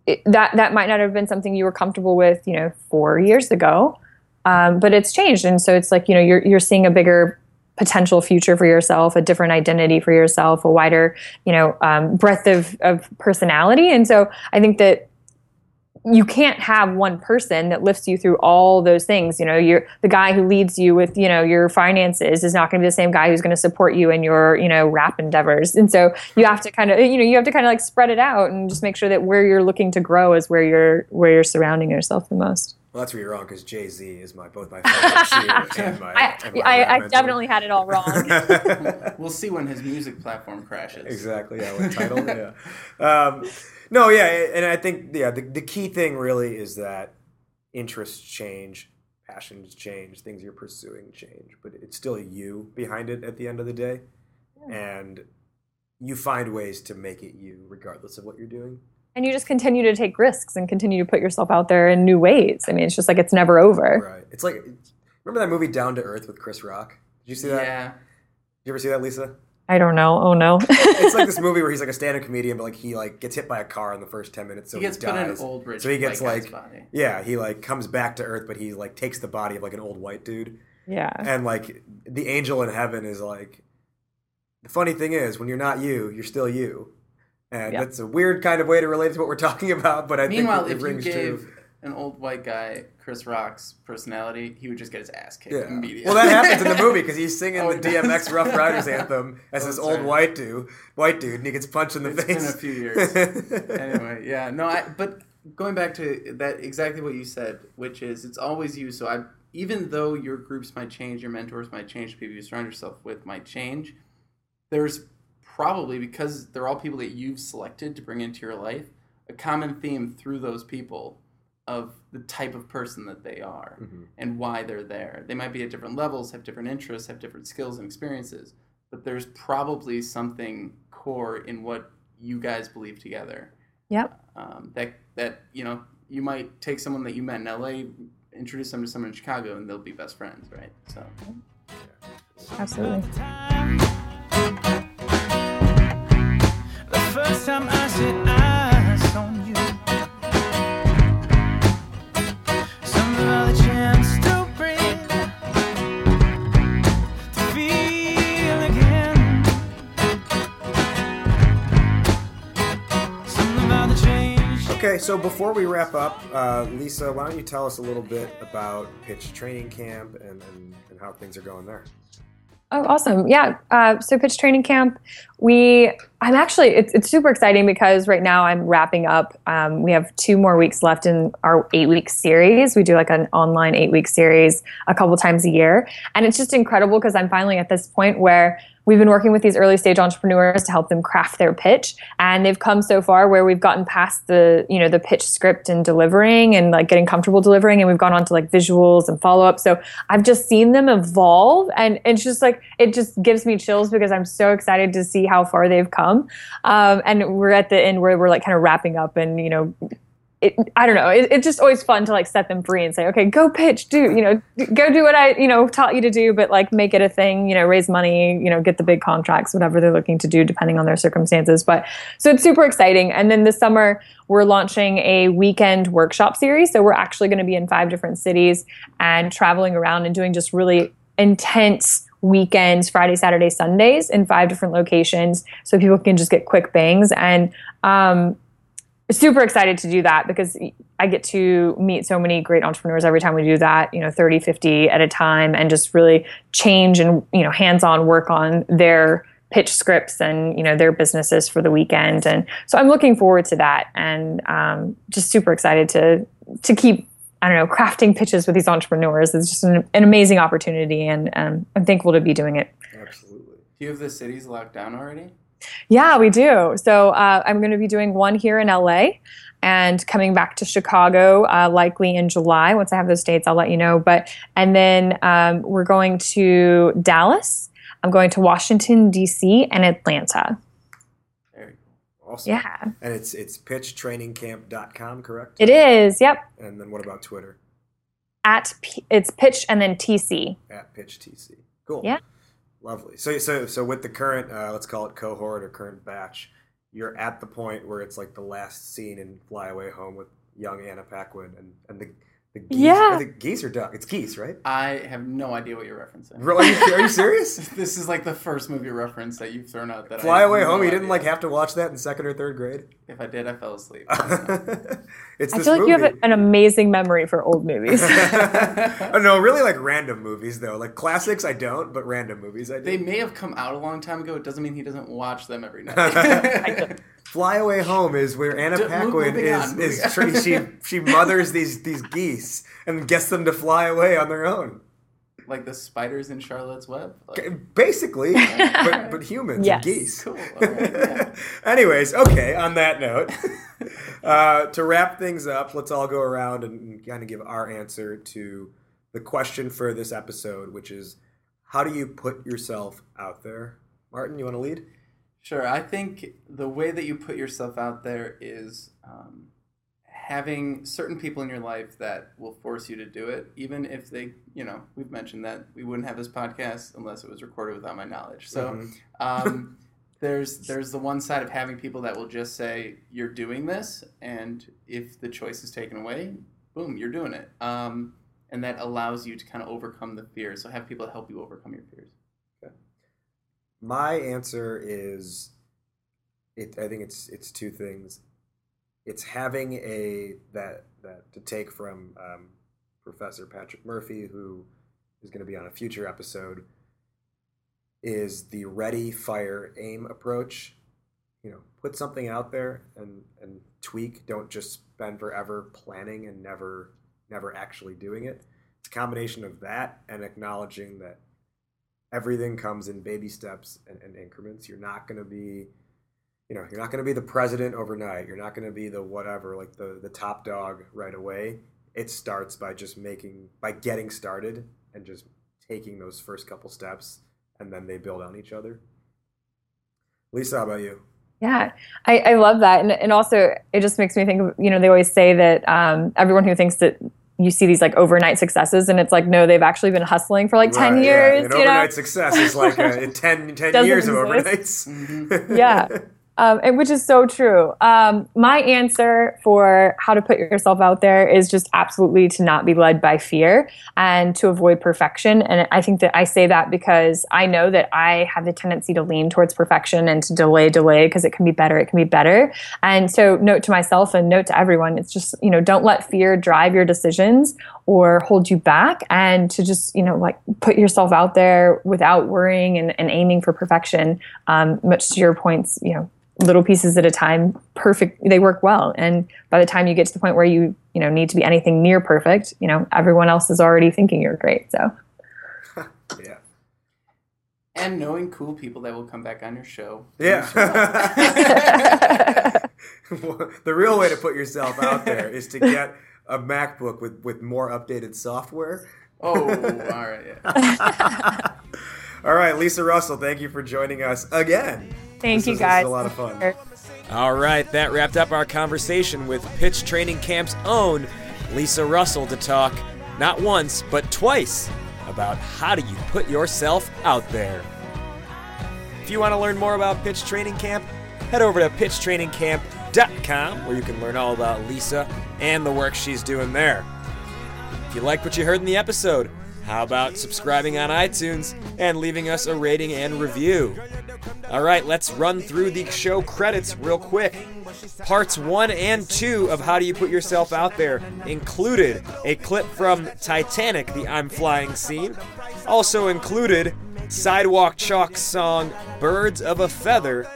it, that that might not have been something you were comfortable with you know four years ago um, but it's changed and so it's like you know you're you're seeing a bigger potential future for yourself a different identity for yourself a wider you know um, breadth of, of personality and so i think that you can't have one person that lifts you through all those things. You know, you're the guy who leads you with, you know, your finances is not going to be the same guy who's going to support you in your, you know, rap endeavors. And so you have to kind of, you know, you have to kind of like spread it out and just make sure that where you're looking to grow is where you're where you're surrounding yourself the most. Well, that's where you're wrong because Jay Z is my both my favorite (laughs) shoe and my. I, and my I, I definitely had it all wrong. (laughs) We'll see when his music platform crashes. Exactly. Yeah. What Tidal? (laughs) yeah. Um, no. Yeah. And I think yeah the, the key thing really is that interests change, passions change, things you're pursuing change, but it's still you behind it at the end of the day, and you find ways to make it you regardless of what you're doing. And you just continue to take risks and continue to put yourself out there in new ways. I mean, it's just like it's never over. Right. It's like remember that movie Down to Earth with Chris Rock? Did you see that? Yeah. Did you ever see that, Lisa? I don't know. Oh no. it's like (laughs) this movie where he's like a stand-up comedian, but like he like gets hit by a car in the first ten minutes, so He gets put in dies. old rich so he gets white like body. yeah, he like comes back to Earth, but he like takes the body of like an old white dude, yeah. and like the angel in heaven is like. The funny thing is, when you're not you, you're still you, and Yeah. that's a weird kind of way to relate to what we're talking about. But I Meanwhile, think it, if it you rings gave true. an old white guy Chris Rock's personality, he would just get his ass kicked Yeah. immediately. Well, that happens in the (laughs) movie because he's singing Oh, the. DMX Ruff Ryders (laughs) anthem as Oh, this old right. white dude, white dude, and he gets punched in the It's face. been a few years. (laughs) anyway, yeah, no, I. But going back to that, exactly what you said, which is it's always you. So I, even though your groups might change, your mentors might change, people you surround yourself with might change. There's probably because they're all people that you've selected to bring into your life, a common theme through those people of the type of person that they are and why they're there. They might be at different levels, have different interests, have different skills and experiences, but there's probably something core in what you guys believe together. Yep. Um, that that you know you might take someone that you met in LA, introduce them to someone in Chicago, and they'll be best friends, right? So Absolutely. First time I set eyes on you, something the chance to breathe, to feel again. Something the change. Okay, so before we wrap up, uh, Lisa, why don't you tell us a little bit about Pitch Training Camp and, and, and how things are going there? Oh, awesome. Yeah. Uh, so pitch training camp, we, I'm actually, it's, it's super exciting because right now I'm wrapping up. Um, we have two more weeks left in our eight week series. We do like an online eight week series a couple times a year. And it's just incredible because I'm finally at this point where we've been working with these early stage entrepreneurs to help them craft their pitch and they've come so far where we've gotten past the you know the pitch script and delivering and like getting comfortable delivering and we've gone on to like visuals and follow-up. So i've just seen them evolve and it's just like it just gives me chills because i'm so excited to see how far they've come. Um, and we're at the end where we're like kind of wrapping up and you know it, I don't know. It, it's just always fun to like set them free and say, okay, go pitch, do you know, go do what I you know taught you to do, but like make it a thing. You know, raise money, you know, get the big contracts, whatever they're looking to do, depending on their circumstances. But so it's super exciting. And then this summer we're launching a weekend workshop series. So we're actually going to be in five different cities and traveling around and doing just really intense weekends, Friday, Saturday, Sundays in five different locations so people can just get quick bangs. And um, super excited to do that because I get to meet so many great entrepreneurs every time we do that, you know, 30, 50 at a time and just really change and, you know, hands-on work on their pitch scripts and, you know, their businesses for the weekend. And so I'm looking forward to that and um, just super excited to, to keep, I don't know, crafting pitches with these entrepreneurs. It's just an, an amazing opportunity and um, I'm thankful to be doing it. Absolutely. Do you have the cities locked down already? Yeah, we do. So uh, I'm going to be doing one here in LA and coming back to Chicago uh, likely in July. Once I have those dates, I'll let you know. But and then um, we're going to Dallas. I'm going to Washington D.C. and Atlanta. Awesome. Yeah, And it's it's pitchtrainingcamp.com, correct? it is. Yep. And then what about Twitter? At P- it's pitch and then TC. At pitch TC. Cool. Yeah. Lovely. So so so with the current uh, let's call it cohort or current batch, you're at the point where it's like the last scene in Fly Away Home with young Anna Paquin and, and the the geese, Yeah. are the geese or duck? It's geese, right? I have no idea what you're referencing. Really? Are you, are you serious? (laughs) This is like the first movie reference that you've thrown out. That I Fly have Away no Home. You didn't like have to watch that in second or third grade. If I did, I fell asleep. (laughs) it's I this feel like movie. you have an amazing memory for old movies. (laughs) oh, no, really like random movies though. Like classics, I don't, but random movies, I do. they may have come out a long time ago. It doesn't mean he doesn't watch them every night. Fly Away Home is where Anna D- Paquin is on, is tra- she she (laughs) mothers these these geese and gets them to fly away on their own. like the spiders in Charlotte's Web. Like, Basically, (laughs) but (laughs) but humans Yes. and geese. Cool. All right, yeah. Anyways, okay. On that note, uh, to wrap things up, let's all go around and kind of give our answer to the question for this episode, which is, how do you put yourself out there? Martin, you want to lead? Sure. I think the way that you put yourself out there is um, having certain people in your life that will force you to do it, even if they, you know, we've mentioned that we wouldn't have this podcast unless it was recorded without my knowledge. So (laughs) um, (laughs) there's there's the one side of having people that will just say you're doing this, and if the choice is taken away, boom, you're doing it. Um, and that allows you to kind of overcome the fear. So have people help you overcome your fears. My answer is, it. I think it's it's two things. It's having a that that to take from um, Professor Patrick Murphy, who is going to be on a future episode. Is the ready, fire, aim approach? You know, put something out there and and tweak. Don't just spend forever planning and never never actually doing it. It's a combination of that and acknowledging that everything comes in baby steps and, and increments. You're not going to be, you know, you're not going to be the president overnight. You're not going to be the whatever, like the the top dog right away. It starts by just making, by getting started and just taking those first couple steps, and then they build on each other. Lisa, how about you? Yeah, I, I love that, and and also it just makes me think of you know they always say that um, everyone who thinks that you see these like overnight successes, and it's like no, they've actually been hustling for like ten Right, years. Yeah. An you know, overnight success is like a, 10, (laughs) 10 Doesn't years of overnights. yeah. (laughs) Um, and which is so true. Um, my answer for how to put yourself out there is just absolutely to not be led by fear and to avoid perfection. And I think that I say that because I know that I have the tendency to lean towards perfection and to delay, delay because it can be better, it can be better. And so, note to myself and note to everyone, it's just, you know, don't let fear drive your decisions or hold you back and to just, you know, like put yourself out there without worrying and, and aiming for perfection. Um, much to your points, you know, little pieces at a time perfect they work well and by the time you get to the point where you you know need to be anything near perfect you know everyone else is already thinking you're great so (laughs) yeah. And knowing cool people that will come back on your show. Yeah. (laughs) (laughs) the real way to put yourself out there is to get a MacBook with, with more updated software. Oh, all right. Yeah. (laughs) All right, Lisa Russell, thank you for joining us again. thank This you was- this guys was a lot of fun. All right, that wrapped up our conversation with Pitch Training Camp's own Lisa Russell to talk not once, but twice about how do you put yourself out there. If you want to learn more about Pitch Training Camp, head over to pitchtrainingcamp.com where you can learn all about Lisa and the work she's doing there. If you liked what you heard in the episode, How about subscribing on iTunes and leaving us a rating and review? All right, let's run through the show credits real quick. Parts 1 and 2 of How Do You Put Yourself Out There included a clip from Titanic, the I'm Flying scene. Also included Sidewalk Chalk's song Birds of a Feather,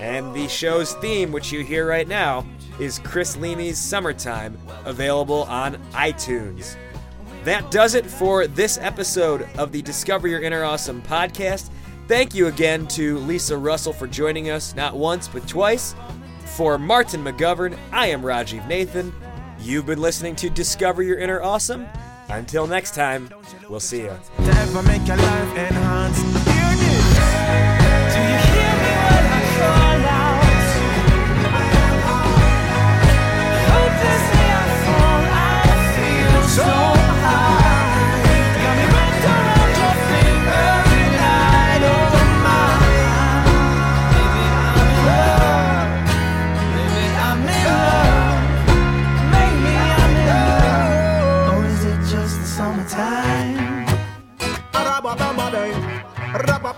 and the show's theme, which you hear right now, is Chris Leamy's Summertime, available on iTunes. That does it for this episode of the Discover Your Inner Awesome podcast. Thank you again to Lisa Russell for joining us not once but twice. For Martin McGovern, I am Rajiv Nathan. You've been listening to Discover Your Inner Awesome. Until next time, we'll see you.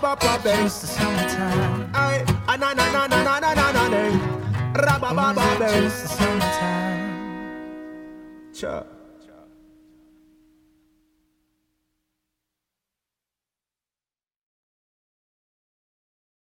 It's the summertime. Aye, ah, na na na na na na na na na. Rabba ba ba ba. It's the summertime. Sure.